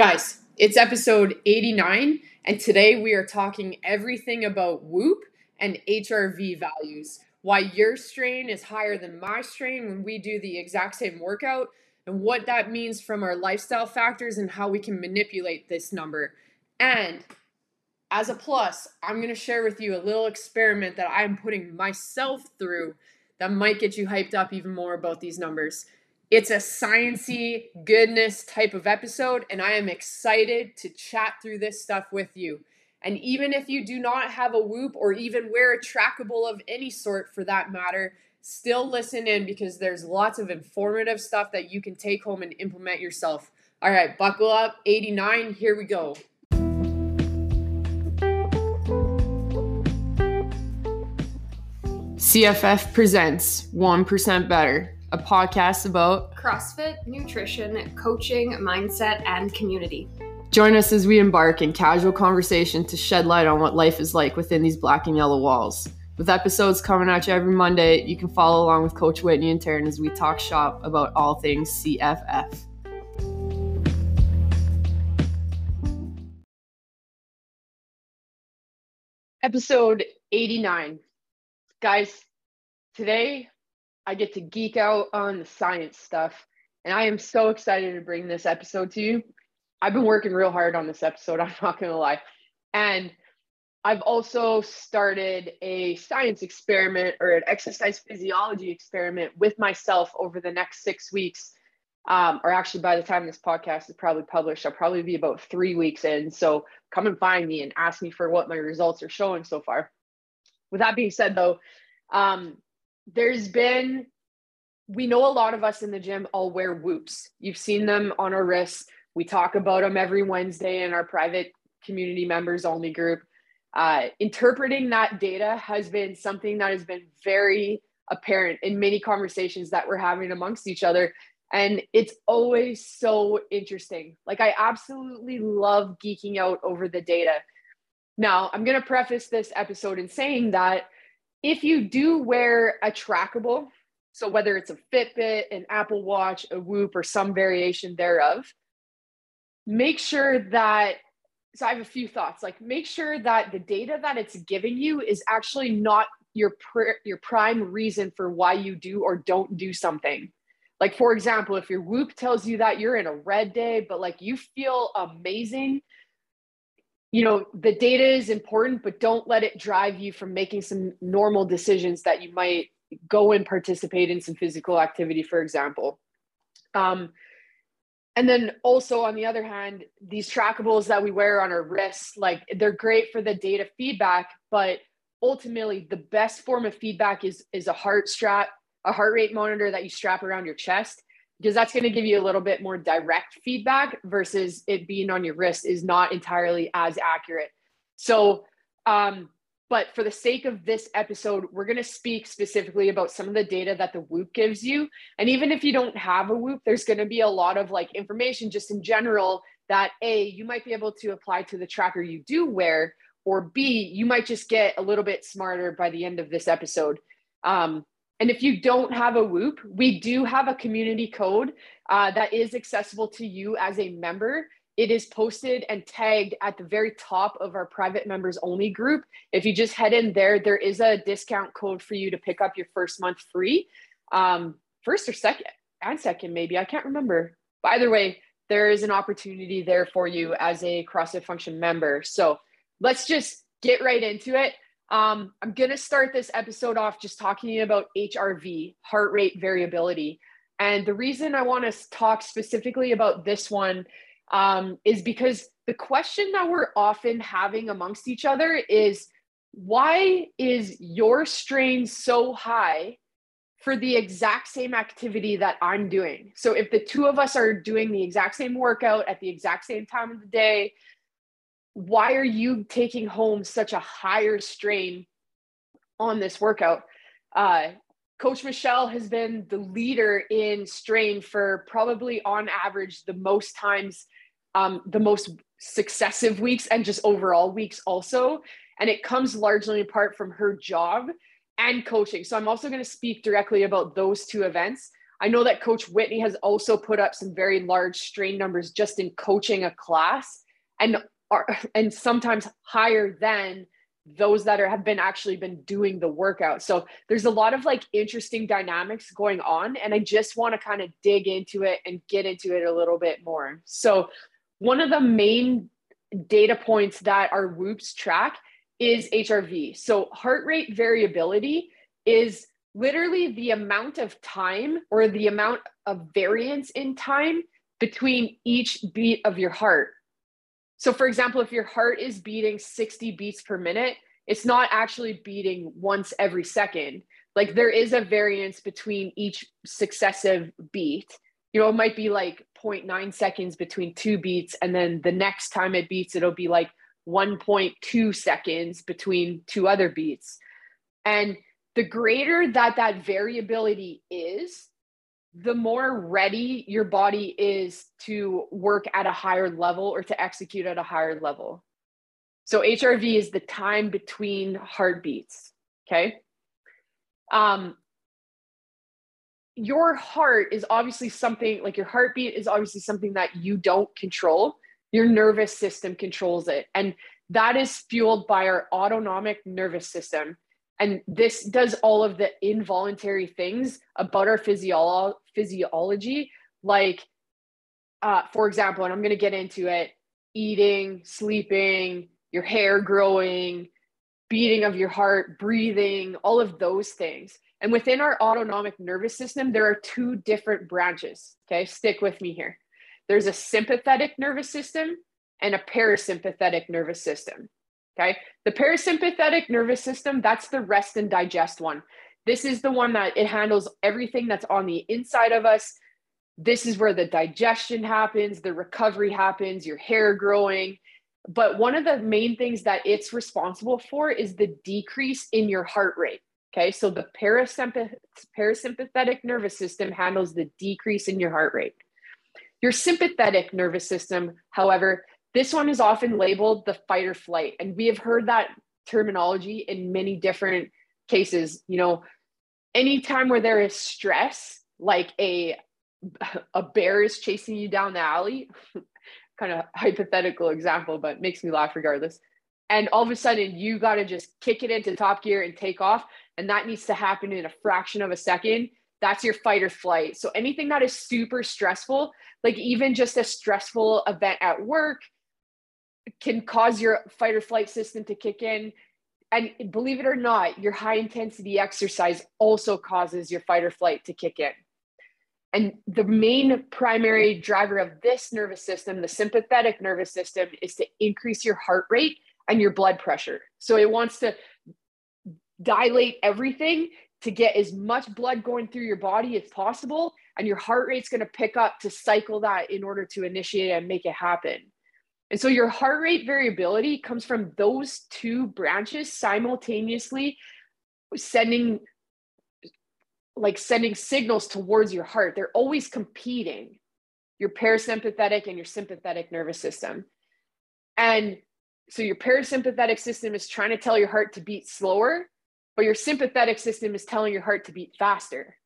Guys, it's episode 89, and today we are talking everything about Whoop and HRV values. Why your strain is higher than my strain when we do the exact same workout, and what that means from our lifestyle factors and how we can manipulate this number. And as a plus, I'm going to share with you a little experiment that I'm putting myself through that might get you hyped up even more about these numbers. It's a sciency goodness type of episode, and I am excited to chat through this stuff with you. And even if you do not have a whoop or even wear a trackable of any sort for that matter, still listen in because there's lots of informative stuff that you can take home and implement yourself. All right, buckle up. 89, here we go. CFF presents 1% Better a podcast about CrossFit, nutrition, coaching, mindset, and community. Join us as we embark in casual conversation to shed light on what life is like within these black and yellow walls. With episodes coming at you every Monday, you can follow along with Coach Whitney and Taryn as we talk shop about all things CFF. Episode 89. Guys, today I get to geek out on the science stuff. And I am so excited to bring this episode to you. I've been working real hard on this episode, I'm not going to lie. And I've also started a science experiment or an exercise physiology experiment with myself over the next six weeks. Um, or actually, by the time this podcast is probably published, I'll probably be about three weeks in. So come and find me and ask me for what my results are showing so far. With that being said, though, um, there's been we know a lot of us in the gym all wear whoops. You've seen them on our wrists. We talk about them every Wednesday in our private community members only group. Uh, interpreting that data has been something that has been very apparent in many conversations that we're having amongst each other. And it's always so interesting. Like, I absolutely love geeking out over the data. Now, I'm going to preface this episode in saying that if you do wear a trackable, so whether it's a Fitbit, an Apple Watch, a Whoop, or some variation thereof, make sure that. So I have a few thoughts. Like, make sure that the data that it's giving you is actually not your pr- your prime reason for why you do or don't do something. Like, for example, if your Whoop tells you that you're in a red day, but like you feel amazing you know the data is important but don't let it drive you from making some normal decisions that you might go and participate in some physical activity for example. Um, and then also on the other hand these trackables that we wear on our wrists like they're great for the data feedback but ultimately the best form of feedback is is a heart strap a heart rate monitor that you strap around your chest because that's going to give you a little bit more direct feedback versus it being on your wrist is not entirely as accurate. So, um, but for the sake of this episode, we're going to speak specifically about some of the data that the Whoop gives you. And even if you don't have a Whoop, there's going to be a lot of like information just in general that A, you might be able to apply to the tracker you do wear, or B, you might just get a little bit smarter by the end of this episode. Um, and if you don't have a Whoop, we do have a community code uh, that is accessible to you as a member. It is posted and tagged at the very top of our private members only group. If you just head in there, there is a discount code for you to pick up your first month free. Um, first or second, and second, maybe. I can't remember. But either way, there is an opportunity there for you as a CrossFit Function member. So let's just get right into it. Um, I'm going to start this episode off just talking about HRV, heart rate variability. And the reason I want to talk specifically about this one um, is because the question that we're often having amongst each other is why is your strain so high for the exact same activity that I'm doing? So if the two of us are doing the exact same workout at the exact same time of the day, why are you taking home such a higher strain on this workout? Uh, Coach Michelle has been the leader in strain for probably on average the most times, um, the most successive weeks, and just overall weeks also. And it comes largely apart from her job and coaching. So I'm also going to speak directly about those two events. I know that Coach Whitney has also put up some very large strain numbers just in coaching a class and are and sometimes higher than those that are have been actually been doing the workout. So there's a lot of like interesting dynamics going on and I just want to kind of dig into it and get into it a little bit more. So one of the main data points that our whoops track is HRV. So heart rate variability is literally the amount of time or the amount of variance in time between each beat of your heart. So, for example, if your heart is beating 60 beats per minute, it's not actually beating once every second. Like there is a variance between each successive beat. You know, it might be like 0.9 seconds between two beats, and then the next time it beats, it'll be like 1.2 seconds between two other beats. And the greater that that variability is, the more ready your body is to work at a higher level or to execute at a higher level. So HRV is the time between heartbeats. Okay. Um, your heart is obviously something like your heartbeat is obviously something that you don't control. Your nervous system controls it. And that is fueled by our autonomic nervous system. And this does all of the involuntary things about our physio- physiology, like, uh, for example, and I'm going to get into it eating, sleeping, your hair growing, beating of your heart, breathing, all of those things. And within our autonomic nervous system, there are two different branches. Okay, stick with me here. There's a sympathetic nervous system and a parasympathetic nervous system. Okay. The parasympathetic nervous system, that's the rest and digest one. This is the one that it handles everything that's on the inside of us. This is where the digestion happens, the recovery happens, your hair growing. But one of the main things that it's responsible for is the decrease in your heart rate. Okay. So the parasympath- parasympathetic nervous system handles the decrease in your heart rate. Your sympathetic nervous system, however, this one is often labeled the fight or flight. And we have heard that terminology in many different cases. You know, anytime where there is stress, like a a bear is chasing you down the alley, kind of hypothetical example, but makes me laugh regardless. And all of a sudden, you got to just kick it into top gear and take off. And that needs to happen in a fraction of a second. That's your fight or flight. So, anything that is super stressful, like even just a stressful event at work, can cause your fight or flight system to kick in. And believe it or not, your high intensity exercise also causes your fight or flight to kick in. And the main primary driver of this nervous system, the sympathetic nervous system, is to increase your heart rate and your blood pressure. So it wants to dilate everything to get as much blood going through your body as possible. And your heart rate's going to pick up to cycle that in order to initiate and make it happen. And so your heart rate variability comes from those two branches simultaneously sending like sending signals towards your heart. They're always competing. Your parasympathetic and your sympathetic nervous system. And so your parasympathetic system is trying to tell your heart to beat slower, but your sympathetic system is telling your heart to beat faster.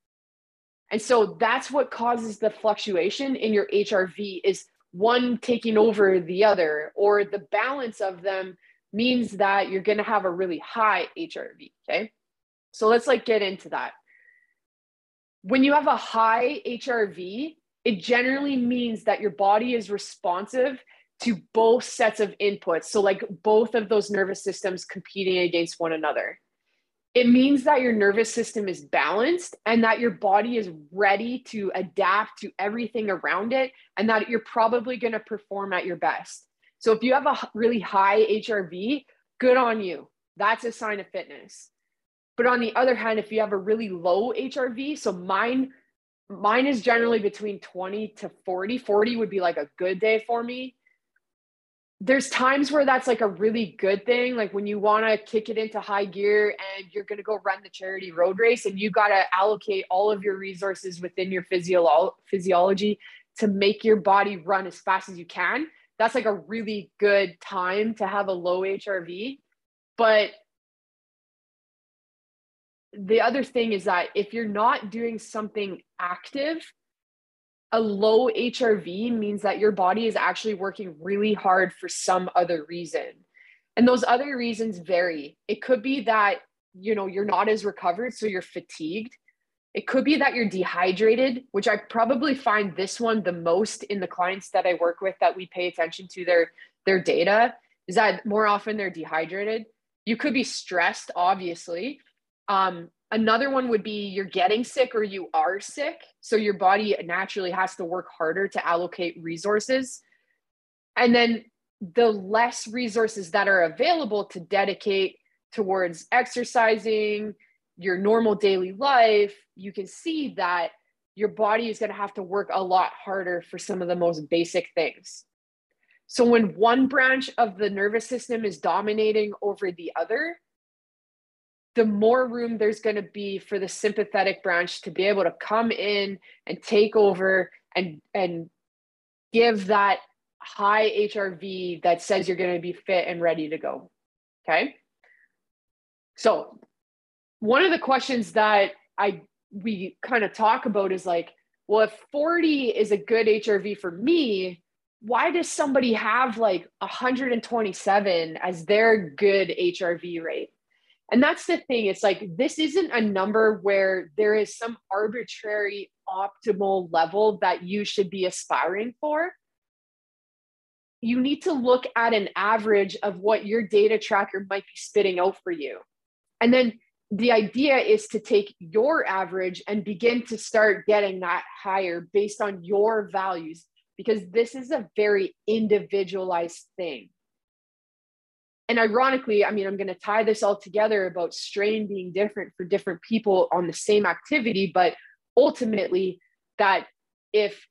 And so that's what causes the fluctuation in your HRV is one taking over the other or the balance of them means that you're going to have a really high HRV, okay? So let's like get into that. When you have a high HRV, it generally means that your body is responsive to both sets of inputs. So like both of those nervous systems competing against one another it means that your nervous system is balanced and that your body is ready to adapt to everything around it and that you're probably going to perform at your best. So if you have a really high HRV, good on you. That's a sign of fitness. But on the other hand, if you have a really low HRV, so mine mine is generally between 20 to 40. 40 would be like a good day for me there's times where that's like a really good thing like when you want to kick it into high gear and you're going to go run the charity road race and you got to allocate all of your resources within your physio- physiology to make your body run as fast as you can. That's like a really good time to have a low hrv but the other thing is that if you're not doing something active, a low HRV means that your body is actually working really hard for some other reason. And those other reasons vary. It could be that, you know, you're not as recovered, so you're fatigued. It could be that you're dehydrated, which I probably find this one the most in the clients that I work with that we pay attention to their their data is that more often they're dehydrated. You could be stressed, obviously. Um, another one would be you're getting sick or you are sick. So your body naturally has to work harder to allocate resources. And then the less resources that are available to dedicate towards exercising, your normal daily life, you can see that your body is going to have to work a lot harder for some of the most basic things. So when one branch of the nervous system is dominating over the other, the more room there's going to be for the sympathetic branch to be able to come in and take over and and give that high HRV that says you're going to be fit and ready to go. Okay? So, one of the questions that I we kind of talk about is like, well, if 40 is a good HRV for me, why does somebody have like 127 as their good HRV rate? And that's the thing. It's like this isn't a number where there is some arbitrary optimal level that you should be aspiring for. You need to look at an average of what your data tracker might be spitting out for you. And then the idea is to take your average and begin to start getting that higher based on your values because this is a very individualized thing. And ironically, I mean, I'm going to tie this all together about strain being different for different people on the same activity, but ultimately, that if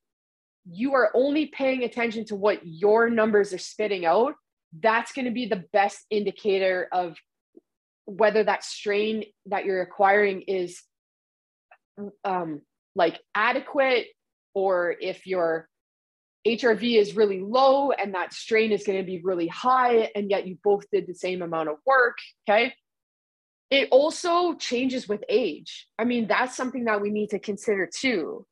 you are only paying attention to what your numbers are spitting out, that's going to be the best indicator of whether that strain that you're acquiring is um, like adequate or if you're HRV is really low and that strain is going to be really high, and yet you both did the same amount of work. Okay. It also changes with age. I mean, that's something that we need to consider too.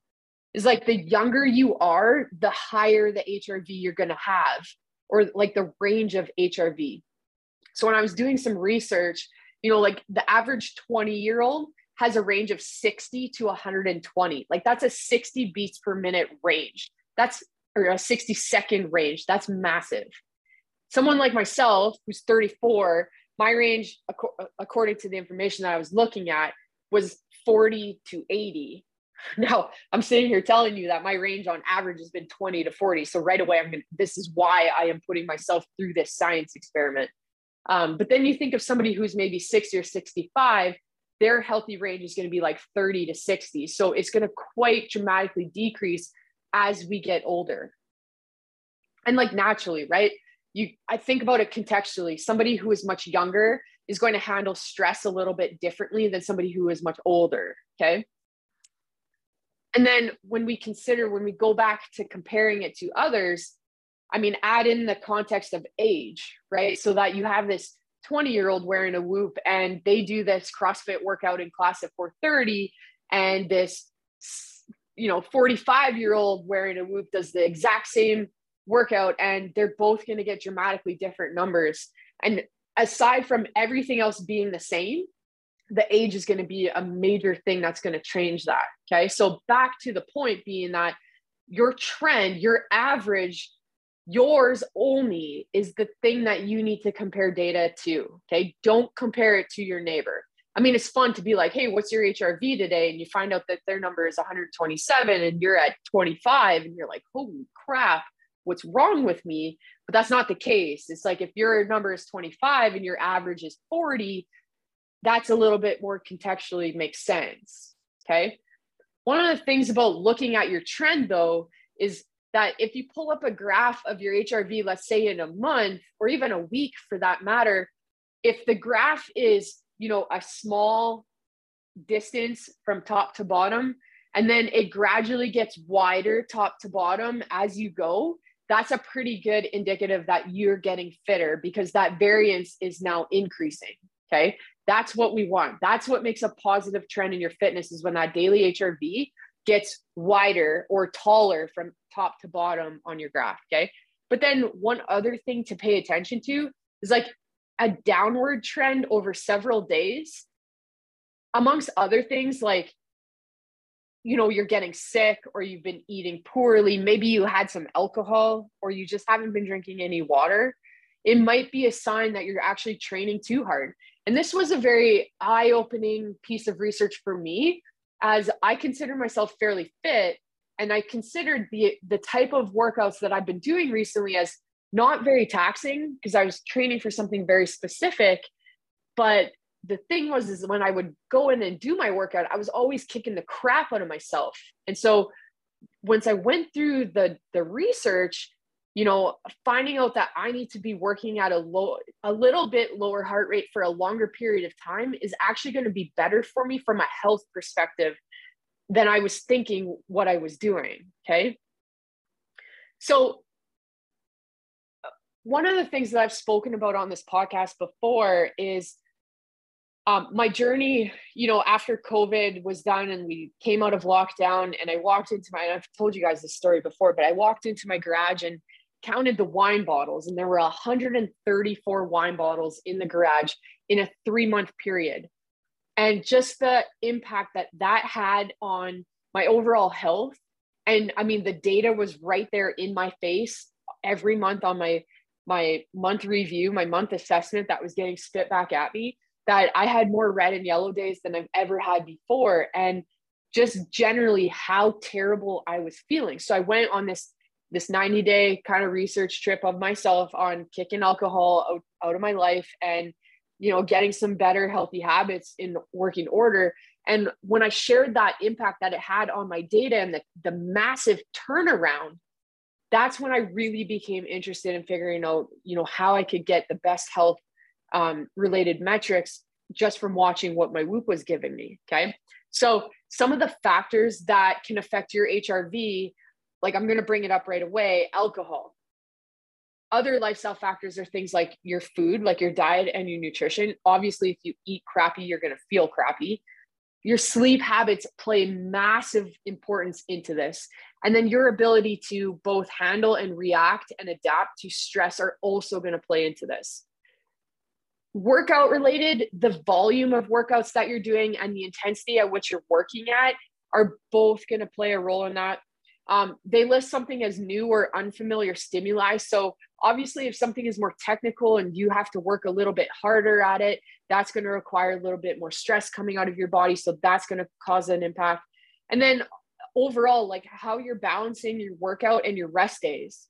Is like the younger you are, the higher the HRV you're going to have, or like the range of HRV. So when I was doing some research, you know, like the average 20 year old has a range of 60 to 120. Like that's a 60 beats per minute range. That's or a 60 second range. That's massive. Someone like myself, who's 34, my range, according to the information that I was looking at, was 40 to 80. Now, I'm sitting here telling you that my range on average has been 20 to 40. So right away, I'm to, this is why I am putting myself through this science experiment. Um, but then you think of somebody who's maybe 60 or 65, their healthy range is going to be like 30 to 60. So it's going to quite dramatically decrease as we get older. And like naturally, right? You I think about it contextually. Somebody who is much younger is going to handle stress a little bit differently than somebody who is much older, okay? And then when we consider when we go back to comparing it to others, I mean, add in the context of age, right? So that you have this 20 year old wearing a whoop and they do this CrossFit workout in class at 430 and this you know 45 year old wearing a whoop does the exact same workout and they're both going to get dramatically different numbers. And aside from everything else being the same the age is going to be a major thing that's going to change that okay? So back to the point being that your trend your average yours only is the thing that you need to compare data to okay? Don't compare it to your neighbor I mean, it's fun to be like, hey, what's your HRV today? And you find out that their number is 127 and you're at 25 and you're like, holy crap, what's wrong with me? But that's not the case. It's like if your number is 25 and your average is 40, that's a little bit more contextually makes sense. Okay. One of the things about looking at your trend though is that if you pull up a graph of your HRV, let's say in a month or even a week for that matter, if the graph is you know, a small distance from top to bottom, and then it gradually gets wider top to bottom as you go, that's a pretty good indicative that you're getting fitter because that variance is now increasing. Okay. That's what we want. That's what makes a positive trend in your fitness is when that daily HRV gets wider or taller from top to bottom on your graph. Okay. But then one other thing to pay attention to is like a downward trend over several days, amongst other things like you know you're getting sick or you've been eating poorly maybe you had some alcohol or you just haven't been drinking any water it might be a sign that you're actually training too hard. And this was a very eye-opening piece of research for me as i consider myself fairly fit and i considered the the type of workouts that i've been doing recently as not very taxing because i was training for something very specific but the thing was is when I would go in and do my workout, I was always kicking the crap out of myself. And so once I went through the the research, you know, finding out that I need to be working at a low a little bit lower heart rate for a longer period of time is actually going to be better for me from a health perspective than I was thinking what I was doing, okay? So one of the things that I've spoken about on this podcast before is um, my journey, you know, after COVID was done and we came out of lockdown, and I walked into my, I've told you guys this story before, but I walked into my garage and counted the wine bottles, and there were 134 wine bottles in the garage in a three month period. And just the impact that that had on my overall health. And I mean, the data was right there in my face every month on my my month review, my month assessment that was getting spit back at me that I had more red and yellow days than I've ever had before. And just generally how terrible I was feeling. So I went on this this 90 day kind of research trip of myself on kicking alcohol out, out of my life and you know getting some better healthy habits in working order and when i shared that impact that it had on my data and the, the massive turnaround that's when i really became interested in figuring out you know how i could get the best health um, related metrics just from watching what my Whoop was giving me. Okay. So some of the factors that can affect your HRV, like I'm going to bring it up right away alcohol. Other lifestyle factors are things like your food, like your diet and your nutrition. Obviously, if you eat crappy, you're going to feel crappy. Your sleep habits play massive importance into this. And then your ability to both handle and react and adapt to stress are also going to play into this workout related, the volume of workouts that you're doing and the intensity at which you're working at are both going to play a role in that. Um, they list something as new or unfamiliar stimuli. So, obviously, if something is more technical and you have to work a little bit harder at it, that's going to require a little bit more stress coming out of your body. So, that's going to cause an impact. And then, overall, like how you're balancing your workout and your rest days.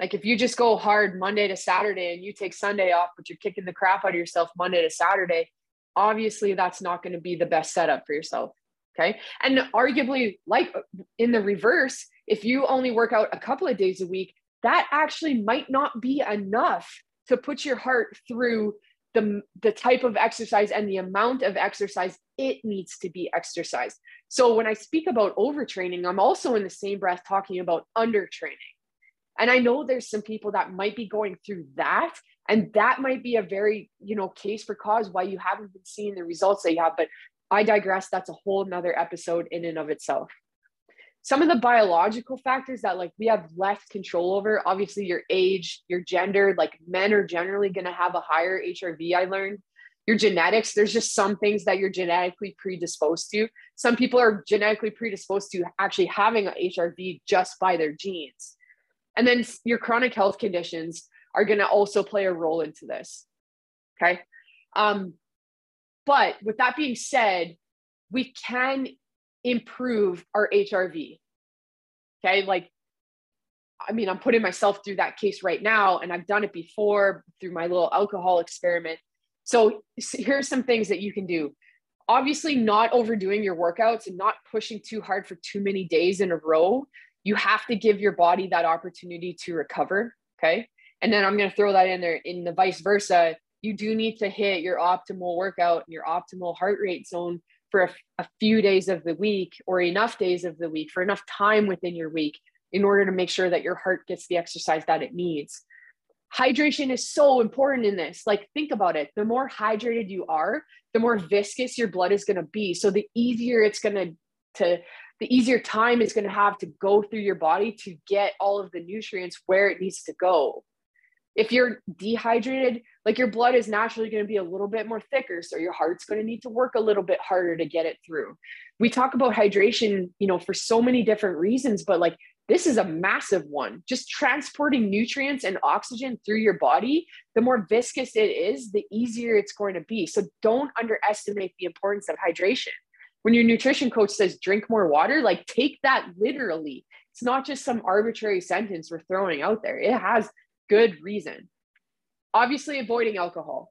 Like if you just go hard Monday to Saturday and you take Sunday off, but you're kicking the crap out of yourself Monday to Saturday, obviously that's not going to be the best setup for yourself. Okay. And arguably, like in the reverse, if you only work out a couple of days a week, that actually might not be enough to put your heart through the, the type of exercise and the amount of exercise it needs to be exercised. So when I speak about overtraining, I'm also in the same breath talking about undertraining. And I know there's some people that might be going through that. And that might be a very, you know, case for cause why you haven't been seeing the results that you have. But I digress. That's a whole nother episode in and of itself. Some of the biological factors that like we have less control over, obviously your age, your gender, like men are generally going to have a higher HRV, I learned. Your genetics, there's just some things that you're genetically predisposed to. Some people are genetically predisposed to actually having an HRV just by their genes and then your chronic health conditions are going to also play a role into this. Okay. Um, but with that being said, we can improve our HRV. Okay. Like, I mean, I'm putting myself through that case right now, and I've done it before through my little alcohol experiment. So, here's some things that you can do. Obviously, not overdoing your workouts and not pushing too hard for too many days in a row you have to give your body that opportunity to recover. Okay. And then I'm going to throw that in there in the vice versa. You do need to hit your optimal workout and your optimal heart rate zone for a, few days of the week or enough days of the week for enough time within your week in order to make sure that your heart gets the exercise that it needs. hydration is so important in this. Like, think about it. The more hydrated you are, the more viscous your blood is going to be. So the easier it's going to to the easier time is going to have to go through your body to get all of the nutrients where it needs to go. If you're dehydrated, like your blood is naturally going to be a little bit more thicker, so your heart's going to need to work a little bit harder to get it through. We talk about hydration, you know, for so many different reasons, but like this is a massive one. Just transporting nutrients and oxygen through your body, the more viscous it is, the easier it's going to be. So don't underestimate the importance of hydration. When your nutrition coach says drink more water, like take that literally. It's not just some arbitrary sentence we're throwing out there, it has good reason. Obviously, avoiding alcohol.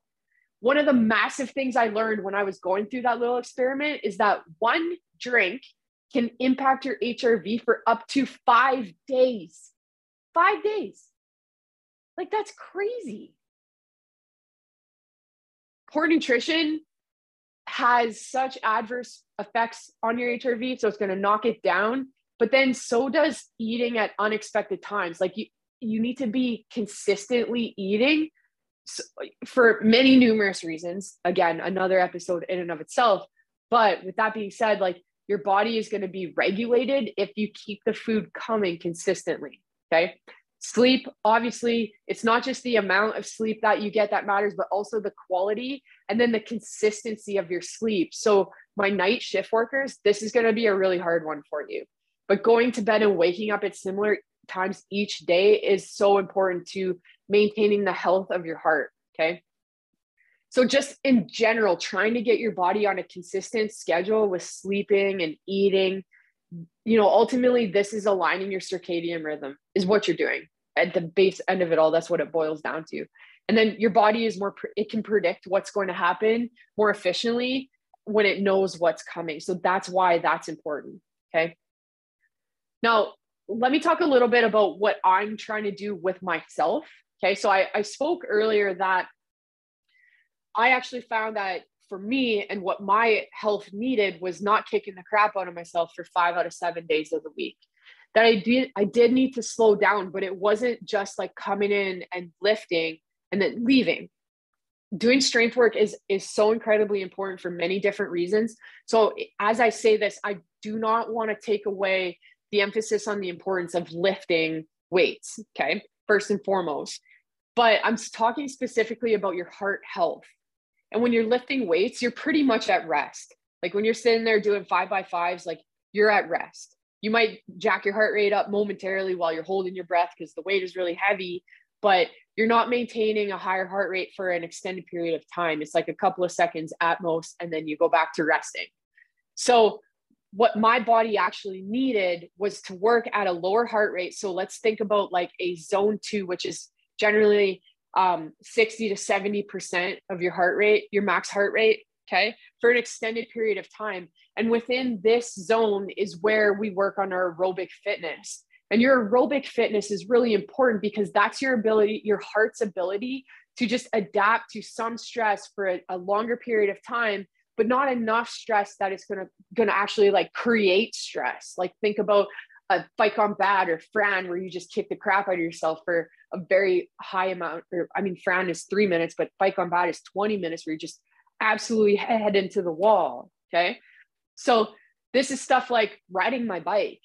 One of the massive things I learned when I was going through that little experiment is that one drink can impact your HRV for up to five days. Five days. Like, that's crazy. Poor nutrition has such adverse effects on your HRV. So it's going to knock it down. But then so does eating at unexpected times. Like, you, you need to be consistently eating for many numerous reasons. Again, another episode in and of itself. But with that being said, like your body is going to be regulated if you keep the food coming consistently. Okay. Sleep, obviously, it's not just the amount of sleep that you get that matters, but also the quality and then the consistency of your sleep. So, my night shift workers, this is going to be a really hard one for you. But going to bed and waking up at similar times each day is so important to maintaining the health of your heart. Okay. So, just in general, trying to get your body on a consistent schedule with sleeping and eating, you know, ultimately, this is aligning your circadian rhythm, is what you're doing. At the base end of it all, that's what it boils down to. And then your body is more, it can predict what's going to happen more efficiently when it knows what's coming. So, that's why that's important. Okay. Now, let me talk a little bit about what I'm trying to do with myself. Okay. So, I, I spoke earlier that I actually found that for me and what my health needed was not kicking the crap out of myself for five out of seven days of the week. That I did I did need to slow down, but it wasn't just like coming in and lifting and then leaving. Doing strength work is is so incredibly important for many different reasons. So as I say this, I do not want to take away the emphasis on the importance of lifting weights, okay? First and foremost. But I'm talking specifically about your heart health and when you're lifting weights, you're pretty much at rest. Like when you're sitting there doing five by fives, like you're at rest. You might jack your heart rate up momentarily while you're holding your breath because the weight is really heavy, but you're not maintaining a higher heart rate for an extended period of time. It's like a couple of seconds at most, and then you go back to resting. So, what my body actually needed was to work at a lower heart rate. So, let's think about like a zone two, which is generally um, 60 to 70% of your heart rate, your max heart rate, okay, for an extended period of time. And within this zone is where we work on our aerobic fitness. And your aerobic fitness is really important because that's your ability, your heart's ability to just adapt to some stress for a, a longer period of time but not enough stress that it's gonna gonna actually like create stress. Like think about a fight gone bad or Fran where you just kick the crap out of yourself for a very high amount, or I mean, Fran is three minutes, but Fight Gone Bad is 20 minutes where you just absolutely head into the wall. Okay. So this is stuff like riding my bike,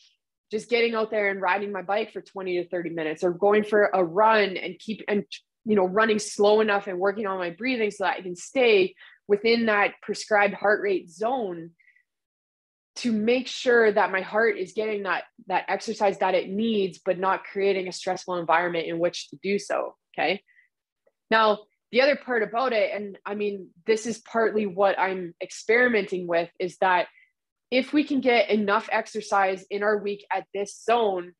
just getting out there and riding my bike for 20 to 30 minutes or going for a run and keep and you know running slow enough and working on my breathing so that I can stay within that prescribed heart rate zone to make sure that my heart is getting that that exercise that it needs but not creating a stressful environment in which to do so okay? Now the other part about it and i mean this is partly what i'm experimenting with is that if we can get enough exercise in our week at this zone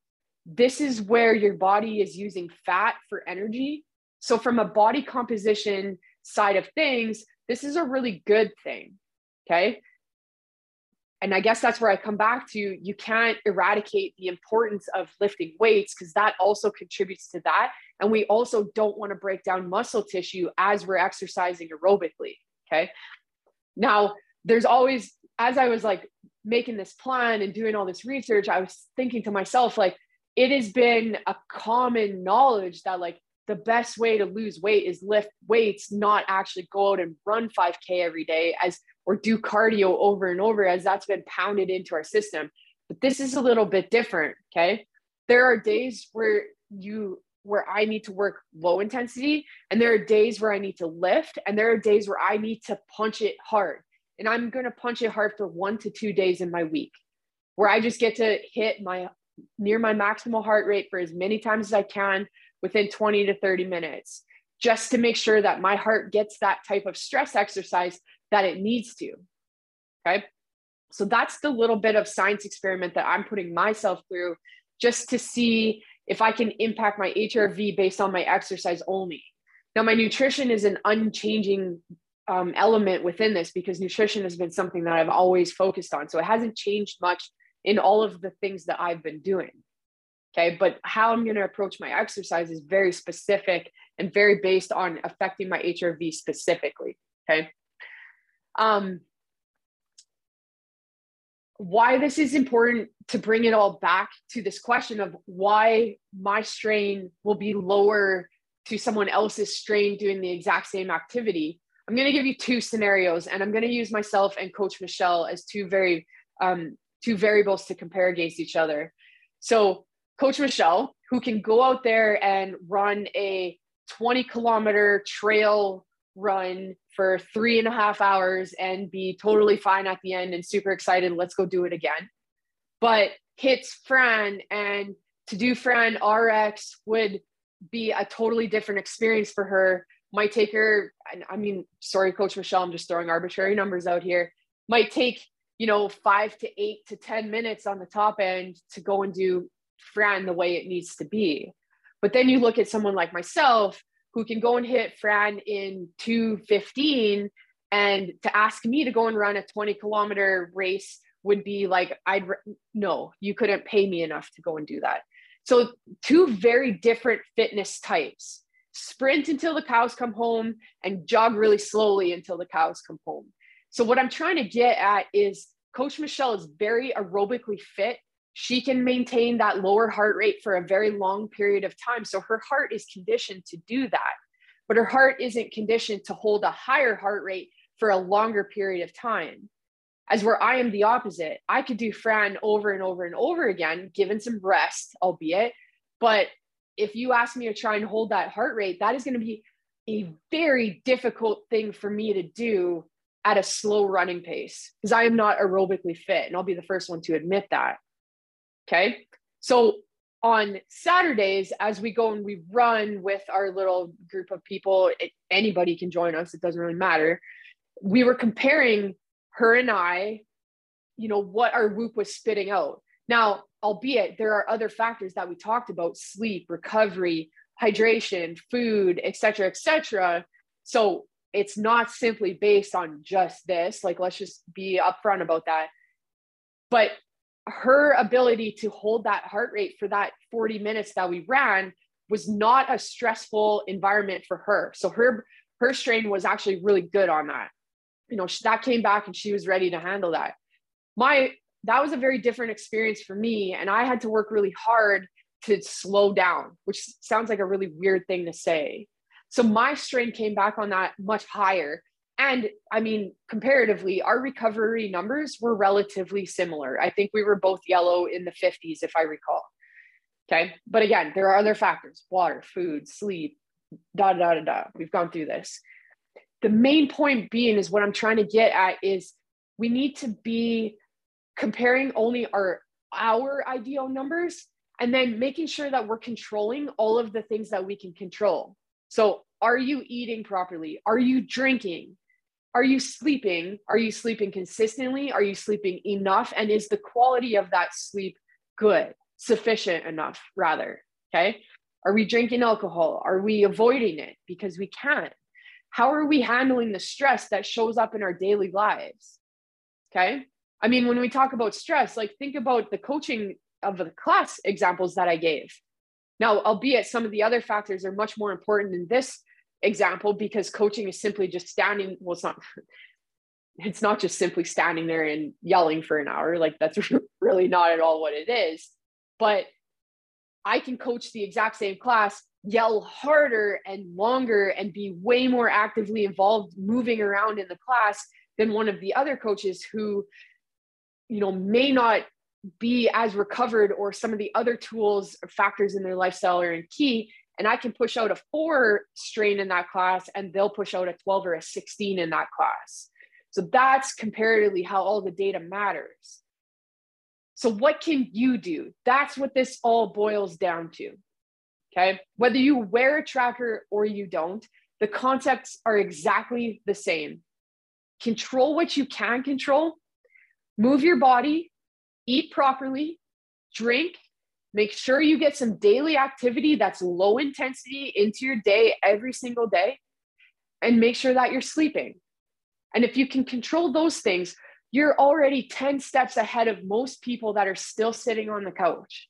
this is where your body is using fat for energy. So from a body composition side of things this is a really good thing okay and I guess that's where I come back to you can't eradicate the importance of lifting weights because that also contributes to that. And we also don't want to break down muscle tissue as we're exercising aerobically. Okay. Now, there's always, as I was like making this plan and doing all this research, I was thinking to myself, like, it has been a common knowledge that like the best way to lose weight is lift weights, not actually go out and run 5K every day as or do cardio over and over as that's been pounded into our system. But this is a little bit different. Okay. There are days where you where I need to work low intensity, and there are days where I need to lift, and there are days where I need to punch it hard. And I'm going to punch it hard for one to two days in my week where I just get to hit my near my maximal heart rate for as many times as I can within 20 to 30 minutes, just to make sure that my heart gets that type of stress exercise that it needs to. Okay. So that's the little bit of science experiment that I'm putting myself through just to see if I can impact my HRV based on my exercise only. Now, my nutrition is an unchanging um, element within this because nutrition has been something that I've always focused on. So it hasn't changed much in all of the things that I've been doing. Okay. But how I'm going to approach my exercise is very specific and very based on affecting my HRV specifically. Okay. Um, why this is important to bring it all back to this question of why my strain will be lower to someone else's strain doing the exact same activity. I'm going to give you two scenarios, and I'm going to use myself and Coach Michelle as two very um, two variables to compare against each other. So, Coach Michelle, who can go out there and run a 20 kilometer trail run for three and a half hours and be totally fine at the end and super excited, let's go do it again. But hits Fran, and to do Fran RX would be a totally different experience for her. Might take her, I mean, sorry, Coach Michelle, I'm just throwing arbitrary numbers out here. Might take you know, five to eight to 10 minutes on the top end to go and do Fran the way it needs to be. But then you look at someone like myself who can go and hit Fran in 215 and to ask me to go and run a 20 kilometer race would be like I'd no, you couldn't pay me enough to go and do that. So two very different fitness types. Sprint until the cows come home and jog really slowly until the cows come home. So what I'm trying to get at is Coach Michelle is very aerobically fit. She can maintain that lower heart rate for a very long period of time. So her heart is conditioned to do that. But her heart isn't conditioned to hold a higher heart rate for a longer period of time. As where I am the opposite, I could do Fran over and over and over again, given some rest, albeit. But if you ask me to try and hold that heart rate, that is going to be a very difficult thing for me to do at a slow running pace because I am not aerobically fit. And I'll be the first one to admit that. Okay. So on Saturdays, as we go and we run with our little group of people, it, anybody can join us, it doesn't really matter. We were comparing her and I, you know, what our whoop was spitting out. Now, albeit there are other factors that we talked about sleep, recovery, hydration, food, etc., etc. So it's not simply based on just this like let's just be upfront about that but her ability to hold that heart rate for that 40 minutes that we ran was not a stressful environment for her. So her her strain was actually really good on that. You know that came back and she was ready to handle that. My that was a very different experience for me and i had to work really hard to slow down which sounds like a really weird thing to say. So my strain came back on that much higher. And I mean, comparatively, our recovery numbers were relatively similar. I think we were both yellow in the 50s, if I recall. Okay. But again, there are other factors water, food, sleep, da da da da. We've gone through this. The main point being is what I'm trying to get at is we need to be comparing only our our ideal numbers and then making sure that we're controlling all of the things that we can control. So, are you eating properly? Are you drinking? Are you sleeping? Are you sleeping consistently? Are you sleeping enough? And is the quality of that sleep good, sufficient enough, rather? Okay. Are we drinking alcohol? Are we avoiding it because we can't? How are we handling the stress that shows up in our daily lives? Okay. I mean, when we talk about stress, like think about the coaching of the class examples that I gave. Now, albeit some of the other factors are much more important in this example because coaching is simply just standing. Well, it's not. It's not just simply standing there and yelling for an hour. Like that's really not at all what it is. But I can coach the exact same class yell harder and longer and be way more actively involved moving around in the class than one of the other coaches who you know may not be as recovered or some of the other tools or factors in their lifestyle are in key and i can push out a four strain in that class and they'll push out a 12 or a 16 in that class so that's comparatively how all the data matters so what can you do that's what this all boils down to Okay. Whether you wear a tracker or you don't, the concepts are exactly the same. Control what you can control, move your body, eat properly, drink, make sure you get some daily activity that's low intensity into your day every single day, and make sure that you're sleeping. And if you can control those things, you're already 10 steps ahead of most people that are still sitting on the couch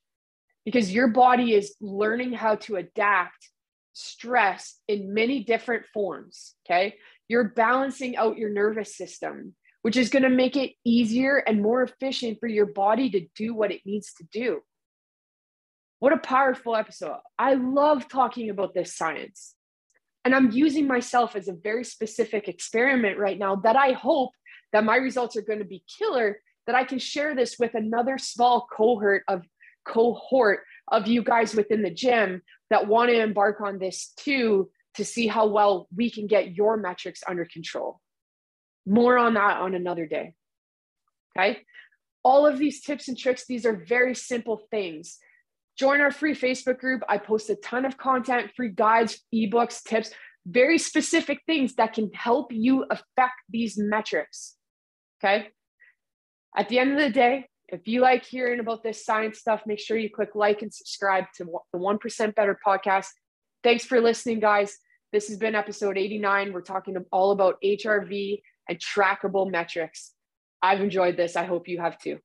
because your body is learning how to adapt stress in many different forms. Okay. You're balancing out your nervous system, which is going to make it easier and more efficient for your body to do what it needs to do. What a powerful episode. I love talking about this science. And I'm using myself as a very specific experiment right now that I hope that my results are going to be killer, that I can share this with another small cohort of cohort of you guys within the gym that want to embark on this too to see how well we can get your metrics under control. More on that on another day. Okay. All of these tips and tricks, these are very simple things. Join our free Facebook group. I post a ton of content, free guides, ebooks, tips, very specific things that can help you affect these metrics. Okay. At the end of the day, if you like hearing about this science stuff, make sure you click like and subscribe to the 1% Better podcast. Thanks for listening, guys. This has been episode 89. We're talking all about HRV and trackable metrics. I've enjoyed this. I hope you have too.